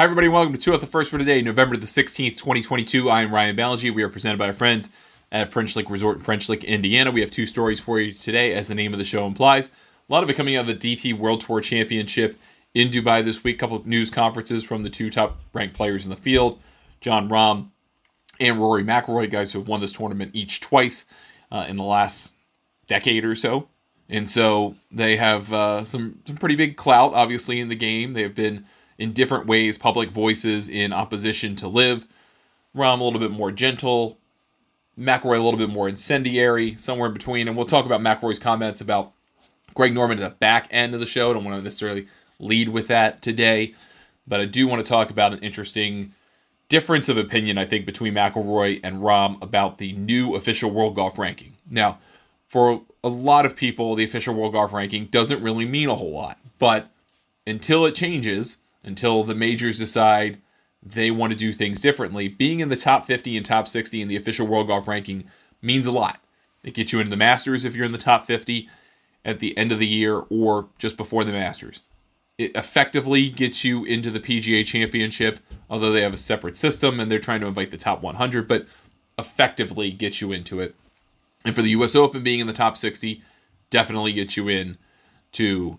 Hi, everybody. Welcome to Two Out the First for today, November the 16th, 2022. I am Ryan Ballengee. We are presented by our friends at French Lick Resort in French Lick, Indiana. We have two stories for you today, as the name of the show implies. A lot of it coming out of the DP World Tour Championship in Dubai this week. A couple of news conferences from the two top ranked players in the field, Jon Rahm and Rory McIlroy, guys who have won this tournament each twice uh, in the last decade or so. And so they have uh, some some pretty big clout, obviously, in the game. They have been in different ways public voices in opposition to LIV. Rahm a little bit more gentle, McIlroy a little bit more incendiary, somewhere in between. And we'll talk about McIlroy's comments about Greg Norman at the back end of the show. I don't want to necessarily lead with that today, but I do want to talk about an interesting difference of opinion, I think, between McIlroy and Rahm about the new official world golf ranking. Now, for a lot of people, the official world golf ranking doesn't really mean a whole lot, but until it changes, until the majors decide they want to do things differently. Being in the top 50 and top 60 in the official world golf ranking means a lot. It gets you into the Masters if you're in the top 50 at the end of the year or just before the Masters. It effectively gets you into the PGA Championship, although they have a separate system and they're trying to invite the top 100, but effectively gets you into it. And for the US Open being in the top 60 definitely gets you in to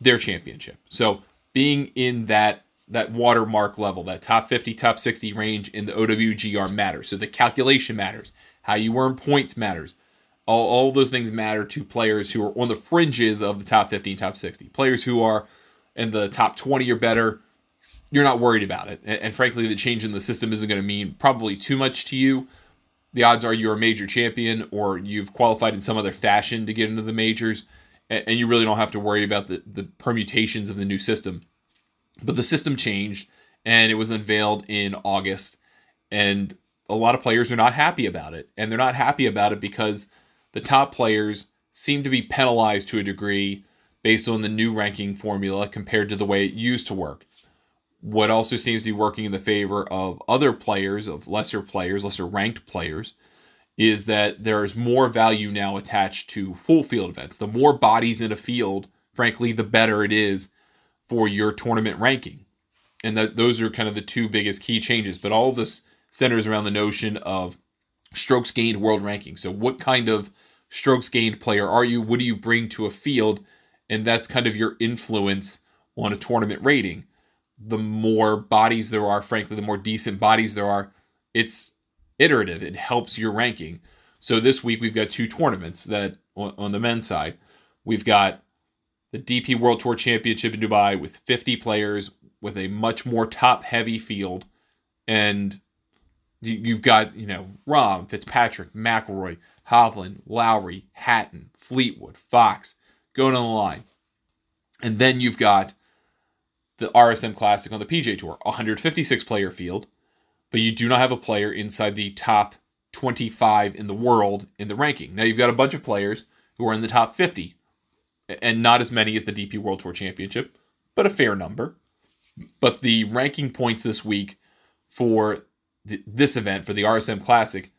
their championship. So being in that that watermark level, that top 50, top 60 range in the OWGR matters. So the calculation matters. How you earn points matters. All, all those things matter to players who are on the fringes of the top 50 and top 60. Players who are in the top 20 or better, you're not worried about it. And, and frankly, the change in the system isn't going to mean probably too much to you. The odds are you're a major champion or you've qualified in some other fashion to get into the majors and you really don't have to worry about the, the permutations of the new system. But the system changed and it was unveiled in August, and a lot of players are not happy about it. And they're not happy about it because the top players seem to be penalized to a degree based on the new ranking formula compared to the way it used to work. What also seems to be working in the favor of other players, of lesser players, lesser ranked players, is that there's more value now attached to full field events. The more bodies in a field, frankly, the better it is for your tournament ranking. And that those are kind of the two biggest key changes. But all this centers around the notion of strokes gained world ranking. So what kind of strokes gained player are you? What do you bring to a field? And that's kind of your influence on a tournament rating. The more bodies there are, frankly, the more decent bodies there are, it's iterative. It helps your ranking. So this week we've got two tournaments that on the men's side. We've got the DP World Tour Championship in Dubai with 50 players with a much more top heavy field and you've got, you know, Rahm, Fitzpatrick, McIlroy, Hovland, Lowry, Hatton, Fleetwood, Fox going on the line. And then you've got the RSM Classic on the PGA Tour, 156 player field but you do not have a player inside the top 25 in the world in the ranking. Now you've got a bunch of players who are in the top 50, and not as many as the DP World Tour Championship, but a fair number. But the ranking points this week for the, this event, for the RSM Classic,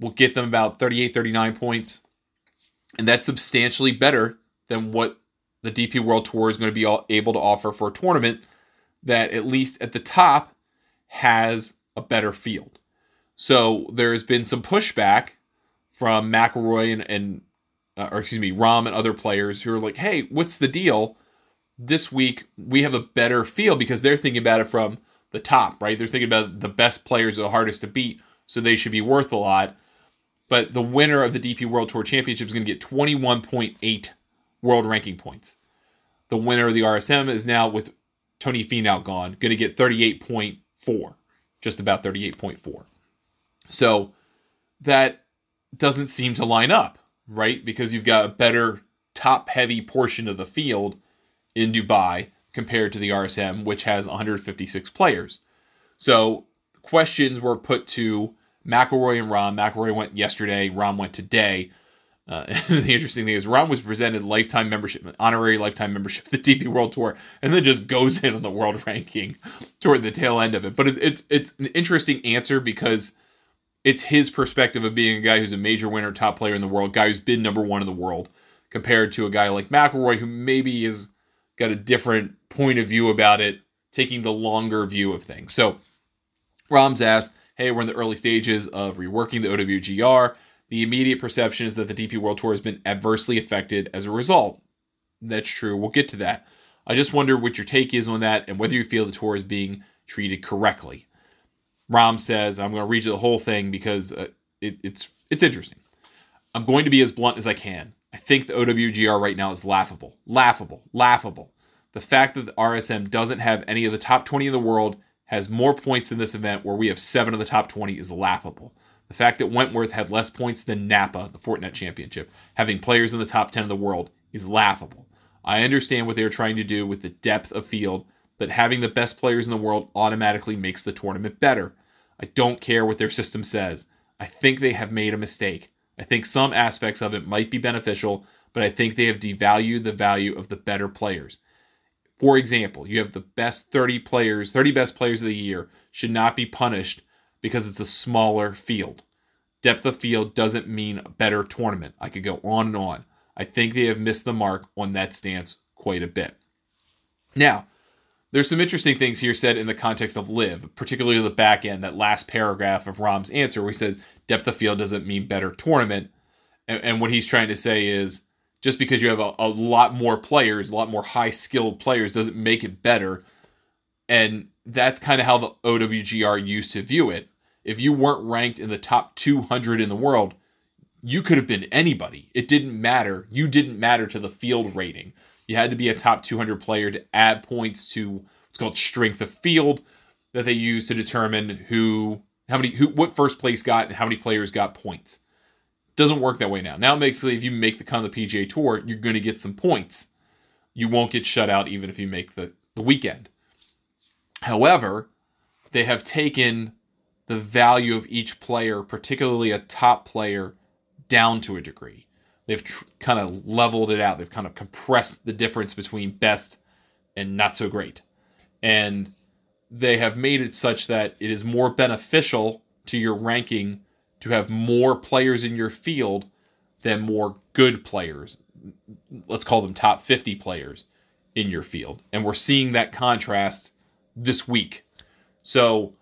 will get them about 38, 39 points. And that's substantially better than what the DP World Tour is going to be able to offer for a tournament that, at least at the top, has a better field. So there's been some pushback from McIlroy and, and uh, or excuse me, Rahm and other players who are like, "Hey, what's the deal? This week we have a better feel because they're thinking about it from the top, right? They're thinking about the best players are the hardest to beat, so they should be worth a lot. But the winner of the DP World Tour Championship is going to get 21.8 world ranking points. The winner of the RSM is now with Tony Finau gone, going to get 38.4 just about 38.4. So that doesn't seem to line up, right? Because you've got a better top heavy portion of the field in Dubai compared to the RSM, which has 156 players. So questions were put to McIlroy and Rahm. McIlroy went yesterday, Rahm went today. Uh, the interesting thing is Rahm was presented lifetime membership, honorary lifetime membership the DP World Tour, and then just goes in on the world ranking toward the tail end of it. But it, it's it's an interesting answer because it's his perspective of being a guy who's a major winner, top player in the world, guy who's been number one in the world, compared to a guy like McIlroy who maybe has got a different point of view about it, taking the longer view of things. So Rahm's asked, "Hey, we're in the early stages of reworking the OWGR." The immediate perception is that the DP World Tour has been adversely affected as a result. That's true. We'll get to that. I just wonder what your take is on that and whether you feel the tour is being treated correctly. Rahm says, I'm going to read you the whole thing because uh, it, it's it's interesting. I'm going to be as blunt as I can. I think the OWGR right now is laughable. Laughable. Laughable. The fact that the RSM doesn't have any of the top 20 in the world, has more points in this event where we have seven of the top 20 is laughable. The fact that Wentworth had less points than Napa, the Fortinet Championship, having players in the top 10 of the world, is laughable. I understand what they're trying to do with the depth of field, but having the best players in the world automatically makes the tournament better. I don't care what their system says. I think they have made a mistake. I think some aspects of it might be beneficial, but I think they have devalued the value of the better players. For example, you have the best 30 players, 30 best players of the year should not be punished because it's a smaller field. Depth of field doesn't mean a better tournament. I could go on and on. I think they have missed the mark on that stance quite a bit. Now, there's some interesting things here said in the context of LIV, particularly the back end, that last paragraph of Rahm's answer, where he says depth of field doesn't mean better tournament. And, and what he's trying to say is just because you have a, a lot more players, a lot more high skilled players, doesn't make it better. And that's kind of how the OWGR used to view it. If you weren't ranked in the top 200 in the world, you could have been anybody. It didn't matter. You didn't matter to the field rating. You had to be a top 200 player to add points to what's called strength of field that they use to determine who, how many, who, what first place got and how many players got points. Doesn't work that way now. Now, basically, if you make the kind of the PGA Tour, you're going to get some points. You won't get shut out even if you make the, the weekend. However, they have taken the value of each player, particularly a top player, down to a degree. They've tr- kind of leveled it out. They've kind of compressed the difference between best and not so great. And they have made it such that it is more beneficial to your ranking to have more players in your field than more good players. Let's call them top 50 players in your field. And we're seeing that contrast this week. So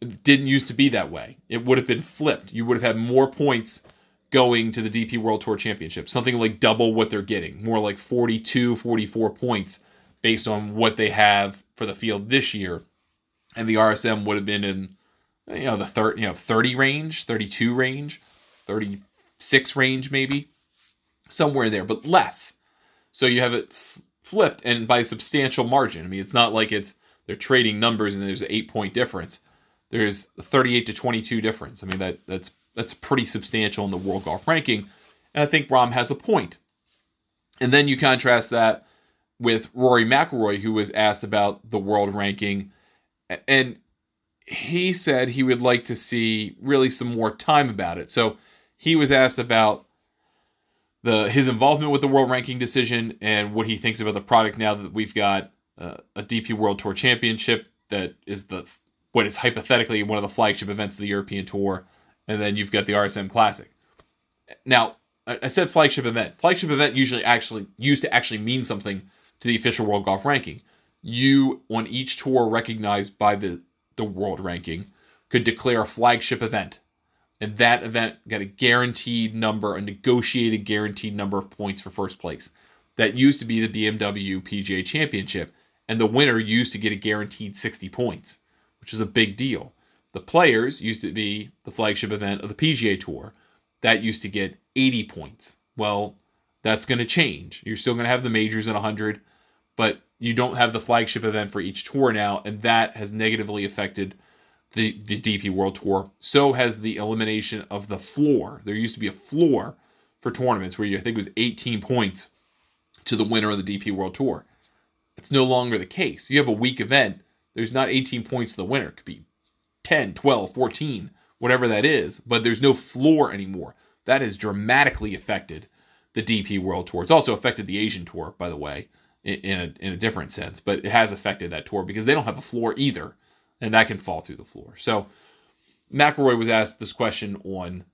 it didn't used to be that way. It would have been flipped. You would have had more points going to the DP World Tour Championship, something like double what they're getting, more like 42, 44 points based on what they have for the field this year. And the RSM would have been in you know the third, you know, 30 range, 32 range, 36 range maybe. Somewhere there, but less. So you have it flipped and by a substantial margin. I mean, it's not like it's they're trading numbers and there's an eight point difference. There's a 38 to 22 difference. I mean that that's that's pretty substantial in the world golf ranking, and I think Rahm has a point. And then you contrast that with Rory McIlroy, who was asked about the world ranking, and he said he would like to see really some more time about it. So he was asked about the his involvement with the world ranking decision and what he thinks about the product now that we've got uh, a DP World Tour Championship that is the what is hypothetically one of the flagship events of the European Tour, and then you've got the RSM Classic. Now, I said flagship event. Flagship event usually actually used to actually mean something to the official World Golf Ranking. You on each tour recognized by the the world ranking could declare a flagship event, and that event got a guaranteed number, a negotiated guaranteed number of points for first place. That used to be the BMW PGA Championship and the winner used to get a guaranteed 60 points, which was a big deal. The players used to be the flagship event of the PGA Tour. That used to get 80 points. Well, that's going to change. You're still going to have the majors at 100, but you don't have the flagship event for each tour now, and that has negatively affected the, the DP World Tour. So has the elimination of the floor. There used to be a floor for tournaments where you I think it was 18 points to the winner of the DP World Tour It's no longer the case. You have a weak event, there's not 18 points to the winner. It could be 10, 12, 14, whatever that is, but there's no floor anymore. That has dramatically affected the DP World Tour. It's also affected the Asian Tour, by the way, in a, in a different sense, but it has affected that tour because they don't have a floor either, and that can fall through the floor. So McIlroy was asked this question on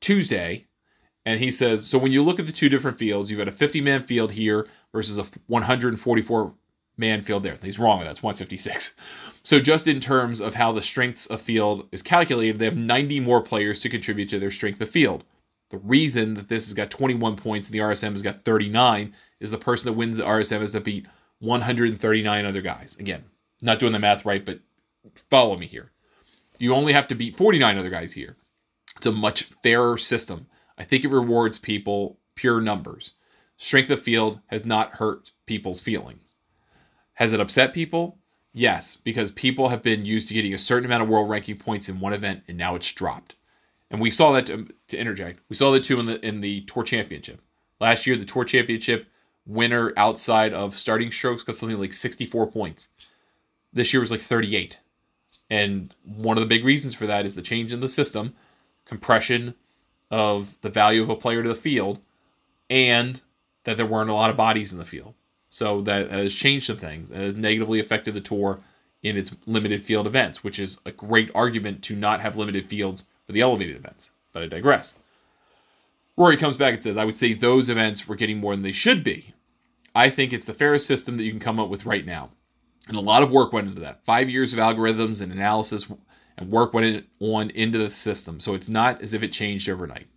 Tuesday, and he says, so when you look at the two different fields, you've got a 50 man field here versus a 144 man field there. He's wrong with that. It's 156. So just in terms of how the strengths of field is calculated, they have 90 more players to contribute to their strength of field. The reason that this has got 21 points and the RSM has got 39 is the person that wins the RSM has to beat 139 other guys. Again, not doing the math right, but follow me here. You only have to beat 49 other guys here. It's a much fairer system. I think it rewards people pure numbers. Strength of field has not hurt people's feelings. Has it upset people? Yes, because people have been used to getting a certain amount of world ranking points in one event and now it's dropped. And we saw that to, to interject. We saw that too in the in the tour championship. Last year, the tour championship winner outside of starting strokes got something like 64 points. This year was like 38. And one of the big reasons for that is the change in the system, compression of the value of a player to the field, and that there weren't a lot of bodies in the field. So that has changed some things and has negatively affected the tour in its limited field events, which is a great argument to not have limited fields for the elevated events. But I digress. Rory comes back and says, I would say those events were getting more than they should be. I think it's the fairest system that you can come up with right now. And a lot of work went into that. Five years of algorithms and analysis and work went on into the system. So it's not as if it changed overnight.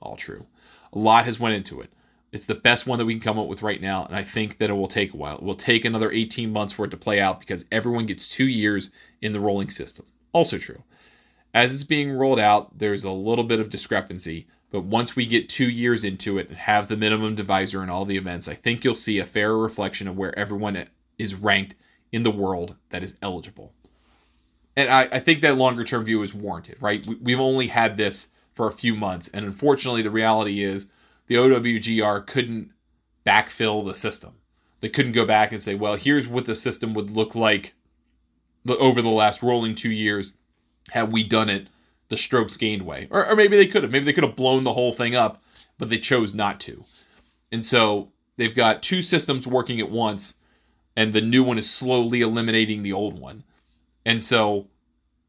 All true. A lot has went into it. It's the best one that we can come up with right now, and I think that it will take a while. It will take another 18 months for it to play out because everyone gets two years in the rolling system. Also true. As it's being rolled out, there's a little bit of discrepancy, but once we get two years into it and have the minimum divisor in all the events, I think you'll see a fairer reflection of where everyone is ranked in the world that is eligible. And I, I think that longer term view is warranted, right? We, we've only had this for a few months, and unfortunately, the reality is the OWGR couldn't backfill the system. They couldn't go back and say, well, here's what the system would look like over the last rolling two years had we done it the strokes gained way. Or, or maybe they could have. Maybe they could have blown the whole thing up, but they chose not to. And so they've got two systems working at once, and the new one is slowly eliminating the old one. And so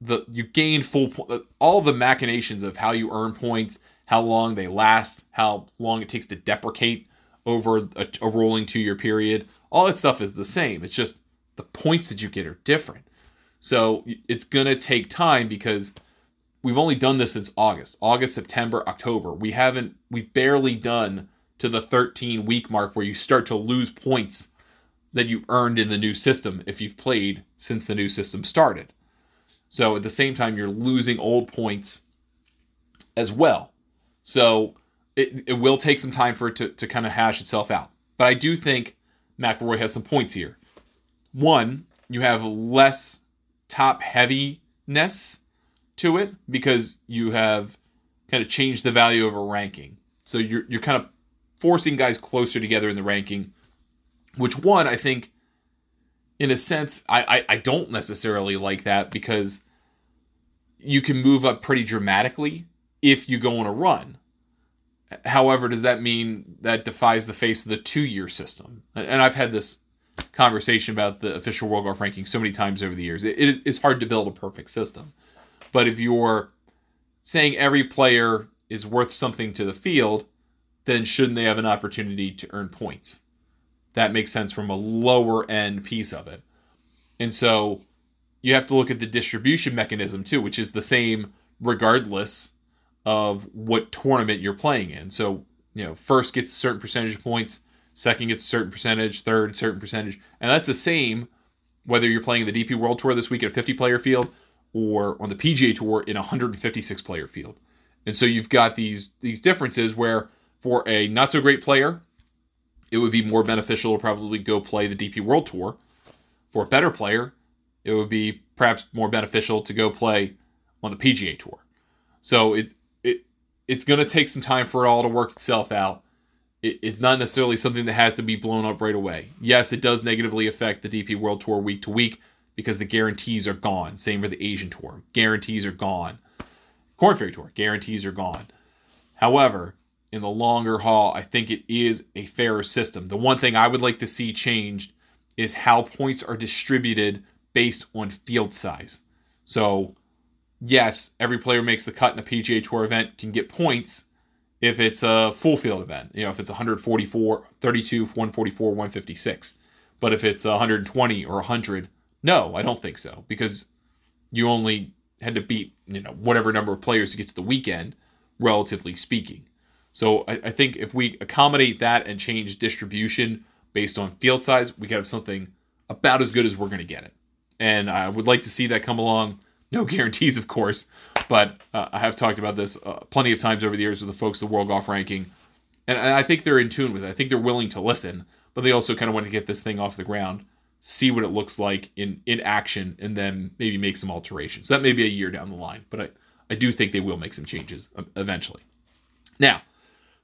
the you gain full all the machinations of how you earn points how long they last, how long it takes to deprecate over a, a rolling two year period. All that stuff is the same. It's just the points that you get are different. So it's going to take time because we've only done this since August, August, September, October. We haven't, we've barely done to the 13 week mark where you start to lose points that you earned in the new system if you've played since the new system started. So at the same time, you're losing old points as well. So it, it will take some time for it to, to kind of hash itself out. But I do think McIlroy has some points here. One, you have less top heaviness to it because you have kind of changed the value of a ranking. So you're you're kind of forcing guys closer together in the ranking, which one I think in a sense I, I, I don't necessarily like that because you can move up pretty dramatically if you go on a run. However, does that mean that defies the face of the two year system? And I've had this conversation about the official world golf ranking so many times over the years. It is hard to build a perfect system. But if you're saying every player is worth something to the field, then shouldn't they have an opportunity to earn points? That makes sense from a lower end piece of it. And so you have to look at the distribution mechanism too, which is the same regardless of what tournament you're playing in. So, you know, first gets a certain percentage of points, second gets a certain percentage, third certain percentage. And that's the same whether you're playing the DP World Tour this week at a 50 player field or on the PGA Tour in a 156 player field. And so you've got these these differences where for a not so great player, it would be more beneficial to probably go play the DP World Tour. For a better player, it would be perhaps more beneficial to go play on the PGA Tour. So it it's going to take some time for it all to work itself out. it, it's not necessarily something that has to be blown up right away. Yes, it does negatively affect the DP World Tour week to week because the guarantees are gone. Same for the Asian Tour. Guarantees are gone. Korn Ferry Tour, guarantees are gone. However, in the longer haul, I think it is a fairer system. The one thing I would like to see changed is how points are distributed based on field size. So, yes, every player makes the cut in a PGA Tour event can get points if it's a full field event. You know, if it's 144, 32, 144, 156. But if it's 120 or 100, no, I don't think so because you only had to beat, you know, whatever number of players to get to the weekend, relatively speaking. So I, I think if we accommodate that and change distribution based on field size, we could have something about as good as we're going to get it. And I would like to see that come along. No guarantees, of course, but uh, I have talked about this uh, plenty of times over the years with the folks the World Golf Ranking, and I think they're in tune with it. I think they're willing to listen, but they also kind of want to get this thing off the ground, see what it looks like in in action, and then maybe make some alterations. That may be a year down the line, but I I do think they will make some changes eventually. Now,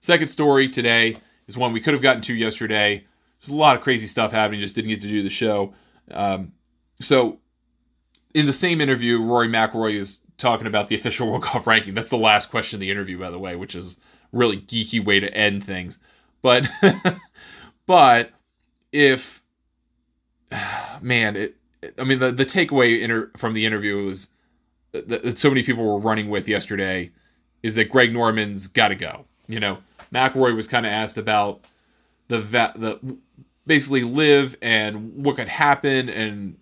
second story today is one we could have gotten to yesterday. There's a lot of crazy stuff happening, just didn't get to do the show. Um, so, in the same interview, Rory McIlroy is talking about the official World Golf ranking. That's the last question of the interview, by the way, which is really geeky way to end things. But, but if, man, it, I mean, the, the takeaway inter- from the interview was that, that so many people were running with yesterday is that Greg Norman's got to go. You know, McIlroy was kind of asked about the the basically LIV and what could happen and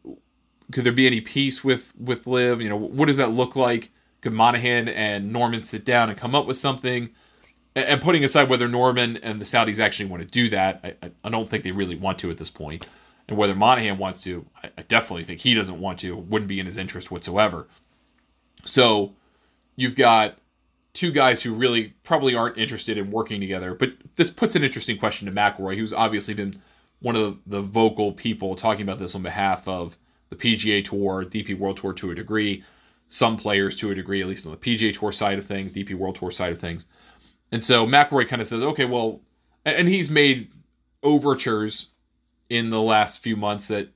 could there be any peace with with LIV you know what does that look like could monahan and norman sit down and come up with something and, putting aside whether norman and the saudis actually want to do that I, I don't think they really want to at this point. and whether monahan wants to I, I definitely think he doesn't want to wouldn't be in his interest whatsoever so you've got two guys who really probably aren't interested in working together. But this puts an interesting question to McIlroy, who's obviously been one of the, vocal people talking about this on behalf of the PGA Tour, DP World Tour to a degree, some players to a degree, at least on the PGA Tour side of things, DP World Tour side of things. And so McIlroy kind of says, okay, well, and he's made overtures in the last few months that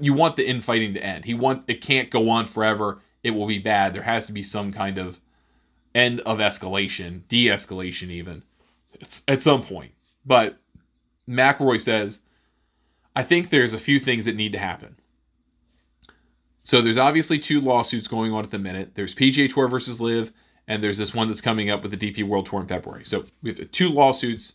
you want the infighting to end. He want it can't go on forever. It will be bad. There has to be some kind of end of escalation, de-escalation even. It's at some point. But McIlroy says, I think there's a few things that need to happen. So there's obviously two lawsuits going on at the minute. There's PGA Tour versus LIV, and there's this one that's coming up with the DP World Tour in February. So we have two lawsuits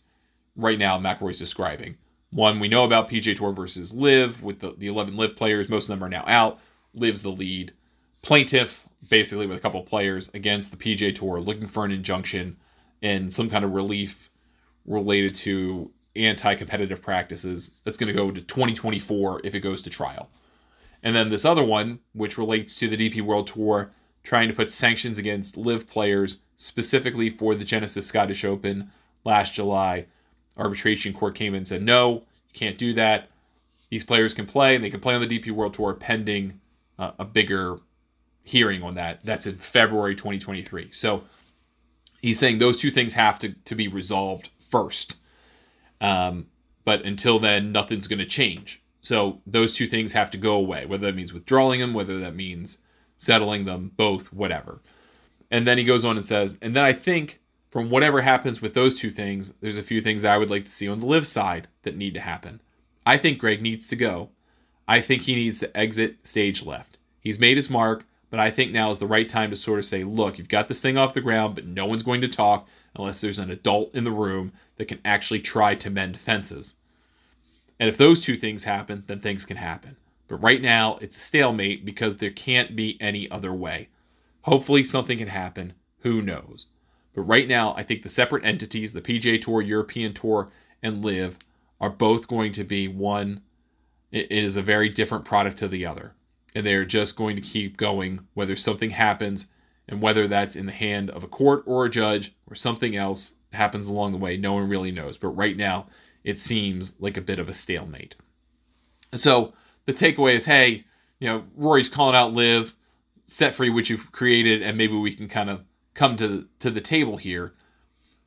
right now McIlroy's describing. One we know about PGA Tour versus LIV with the, the 11 LIV players. Most of them are now out. LIV's the lead plaintiff, basically with a couple players against the PGA Tour, looking for an injunction and some kind of relief related to anti-competitive practices. That's going to go to 2024 if it goes to trial. And then this other one, which relates to the DP World Tour, trying to put sanctions against LIV players specifically for the Genesis Scottish Open last July. Arbitration court came in and said, no, you can't do that. These players can play, and they can play on the DP World Tour pending uh, a bigger hearing on that. That's in February 2023. So he's saying those two things have to, to be resolved first. Um, but until then, nothing's going to change. So those two things have to go away, whether that means withdrawing them, whether that means settling them, both, whatever. And then he goes on and says, and then I think from whatever happens with those two things, there's a few things I would like to see on the LIV side that need to happen. I think Greg needs to go. I think he needs to exit stage left. He's made his mark. But I think now is the right time to sort of say, look, you've got this thing off the ground, but no one's going to talk unless there's an adult in the room that can actually try to mend fences. And if those two things happen, then things can happen. But right now, it's stalemate because there can't be any other way. Hopefully, something can happen. Who knows? But right now, I think the separate entities, the PGA Tour, European Tour, and LIV, are both going to be one. It is a very different product to the other and they're just going to keep going whether something happens and whether that's in the hand of a court or a judge or something else happens along the way no one really knows but right now it seems like a bit of a stalemate so the takeaway is hey you know rory's calling out LIV set free what you've created and maybe we can kind of come to to the table here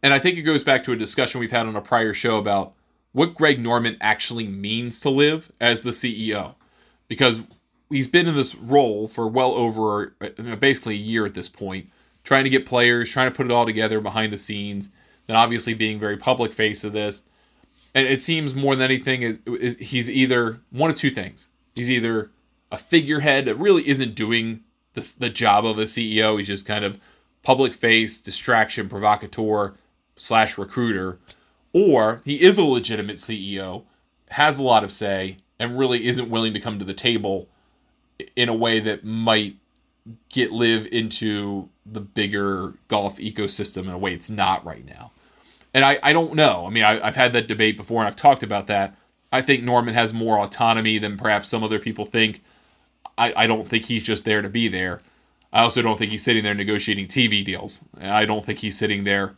And I think it goes back to a discussion we've had on a prior show about what Greg Norman actually means to LIV as the CEO. Because he's been in this role for well over uh, basically a year at this point, trying to get players, trying to put it all together behind the scenes, then obviously being very public face of this. And it seems more than anything is, is he's either one of two things. He's either a figurehead that really isn't doing the, the job of a CEO. He's just kind of public face, distraction, provocateur, slash recruiter, or he is a legitimate CEO, has a lot of say, and really isn't willing to come to the table in a way that might get LIV into the bigger golf ecosystem in a way it's not right now. And I, I don't know. I mean, I, I've had that debate before and I've talked about that. I think Norman has more autonomy than perhaps some other people think. I, I don't think he's just there to be there. I also don't think he's sitting there negotiating TV deals. I don't think he's sitting there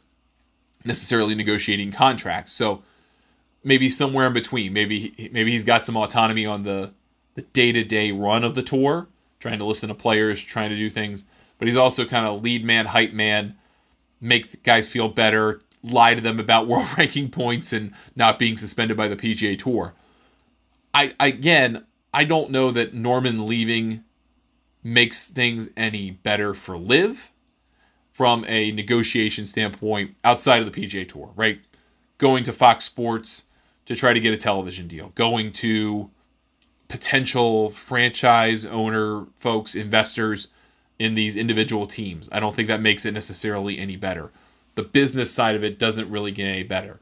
necessarily negotiating contracts. So maybe somewhere in between. Maybe maybe he's got some autonomy on the the day to day run of the tour, trying to listen to players, trying to do things. But he's also kind of lead man, hype man, make guys feel better, lie to them about world ranking points and not being suspended by the PGA Tour. I again, I don't know that Norman leaving makes things any better for LIV from a negotiation standpoint outside of the PGA Tour, right? Going to Fox Sports to try to get a television deal, going to potential franchise owner folks, investors in these individual teams. I don't think that makes it necessarily any better. The business side of it doesn't really get any better.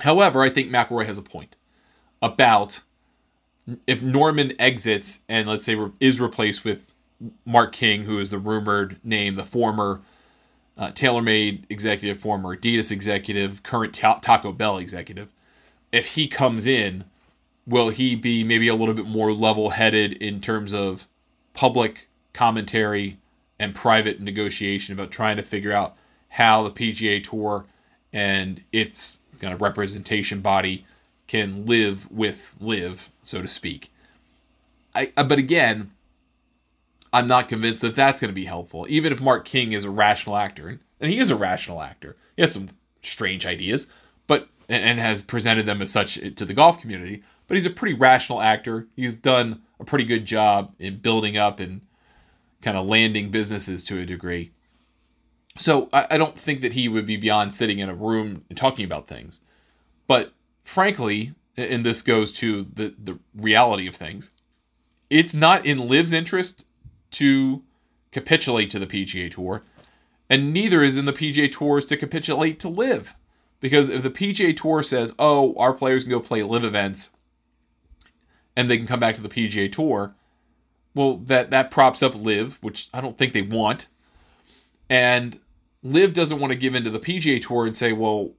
However, I think McIlroy has a point about if Norman exits and let's say is replaced with Mark King, who is the rumored name, the former uh, TaylorMade executive, former Adidas executive, current ta- Taco Bell executive, if he comes in, will he be maybe a little bit more level headed in terms of public commentary and private negotiation about trying to figure out how the PGA Tour and its kind of representation body can live with LIV, so to speak. I, uh, but again, I'm not convinced that that's going to be helpful. Even if Mark King is a rational actor, and he is a rational actor, he has some strange ideas, but and has presented them as such to the golf community. But he's a pretty rational actor. He's done a pretty good job in building up and kind of landing businesses to a degree. So I, I don't think that he would be beyond sitting in a room and talking about things. But frankly, and this goes to the, the reality of things, it's not in LIV's interest to capitulate to the PGA Tour, and neither is in the PGA Tours to capitulate to LIV. Because if the PGA Tour says, oh, our players can go play LIV events and they can come back to the PGA Tour, well, that, that props up LIV, which I don't think they want. And LIV doesn't want to give into the PGA Tour and say, well,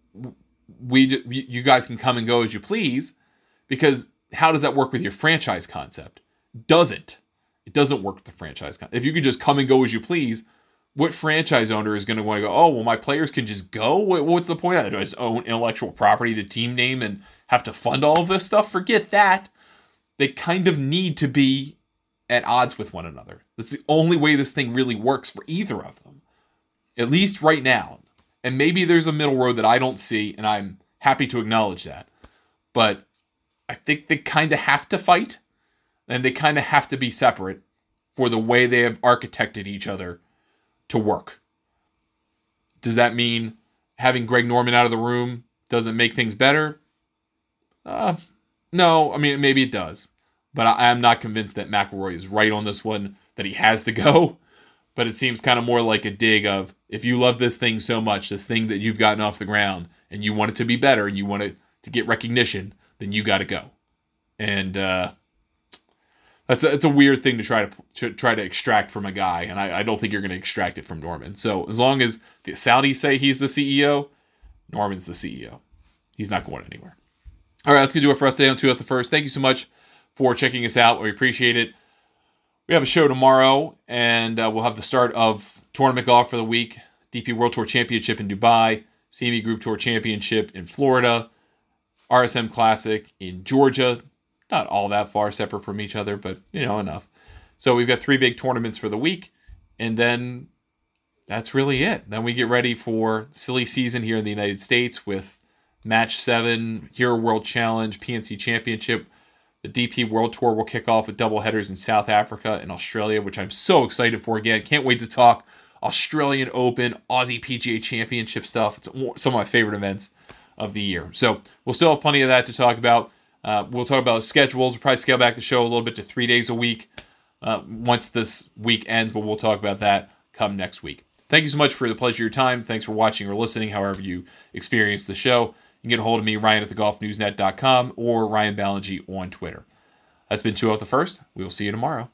we you guys can come and go as you please, because how does that work with your franchise concept? Doesn't. It doesn't work with the franchise. concept. If you could just come and go as you please, what franchise owner is going to want to go, oh, well, my players can just go? What's the point of that? Do I just own intellectual property, the team name, and have to fund all of this stuff? Forget that. They kind of need to be at odds with one another. That's the only way this thing really works for either of them, at least right now. And maybe there's a middle road that I don't see, and I'm happy to acknowledge that. But I think they kind of have to fight and they kind of have to be separate for the way they have architected each other to work. Does that mean having Greg Norman out of the room doesn't make things better? Uh, no, I mean maybe it does, but I, am not convinced that McIlroy is right on this one. That he has to go, but it seems kind of more like a dig of if you love this thing so much, this thing that you've gotten off the ground, and you want it to be better, and you want it to get recognition, then you got to go. And uh, that's a, it's a weird thing to try to, to try to extract from a guy, and I, I don't think you're going to extract it from Norman. So as long as the Saudis say he's the CEO, Norman's the CEO. He's not going anywhere. All right, that's gonna do it for us today on two at the first. Thank you so much for checking us out. We appreciate it. We have a show tomorrow, and uh, we'll have the start of tournament golf for the week. DP World Tour Championship in Dubai, CME Group Tour Championship in Florida, RSM Classic in Georgia, not all that far separate from each other, but you know enough. So we've got three big tournaments for the week, and then that's really it. Then we get ready for silly season here in the United States with Match 7, Hero World Challenge, PNC Championship. The DP World Tour will kick off with double headers in South Africa and Australia, which I'm so excited for again. Can't wait to talk Australian Open, Aussie PGA Championship stuff. It's some of my favorite events of the year. So we'll still have plenty of that to talk about. Uh, we'll talk about schedules. We'll probably scale back the show a little bit to three days a week uh, once this week ends, but we'll talk about that come next week. Thank you so much for the pleasure of your time. Thanks for watching or listening, however you experience the show. Can get a hold of me, Ryan at thegolfnewsnet.com or Ryan Ballengee on Twitter. That's been two out the first. We will see you tomorrow.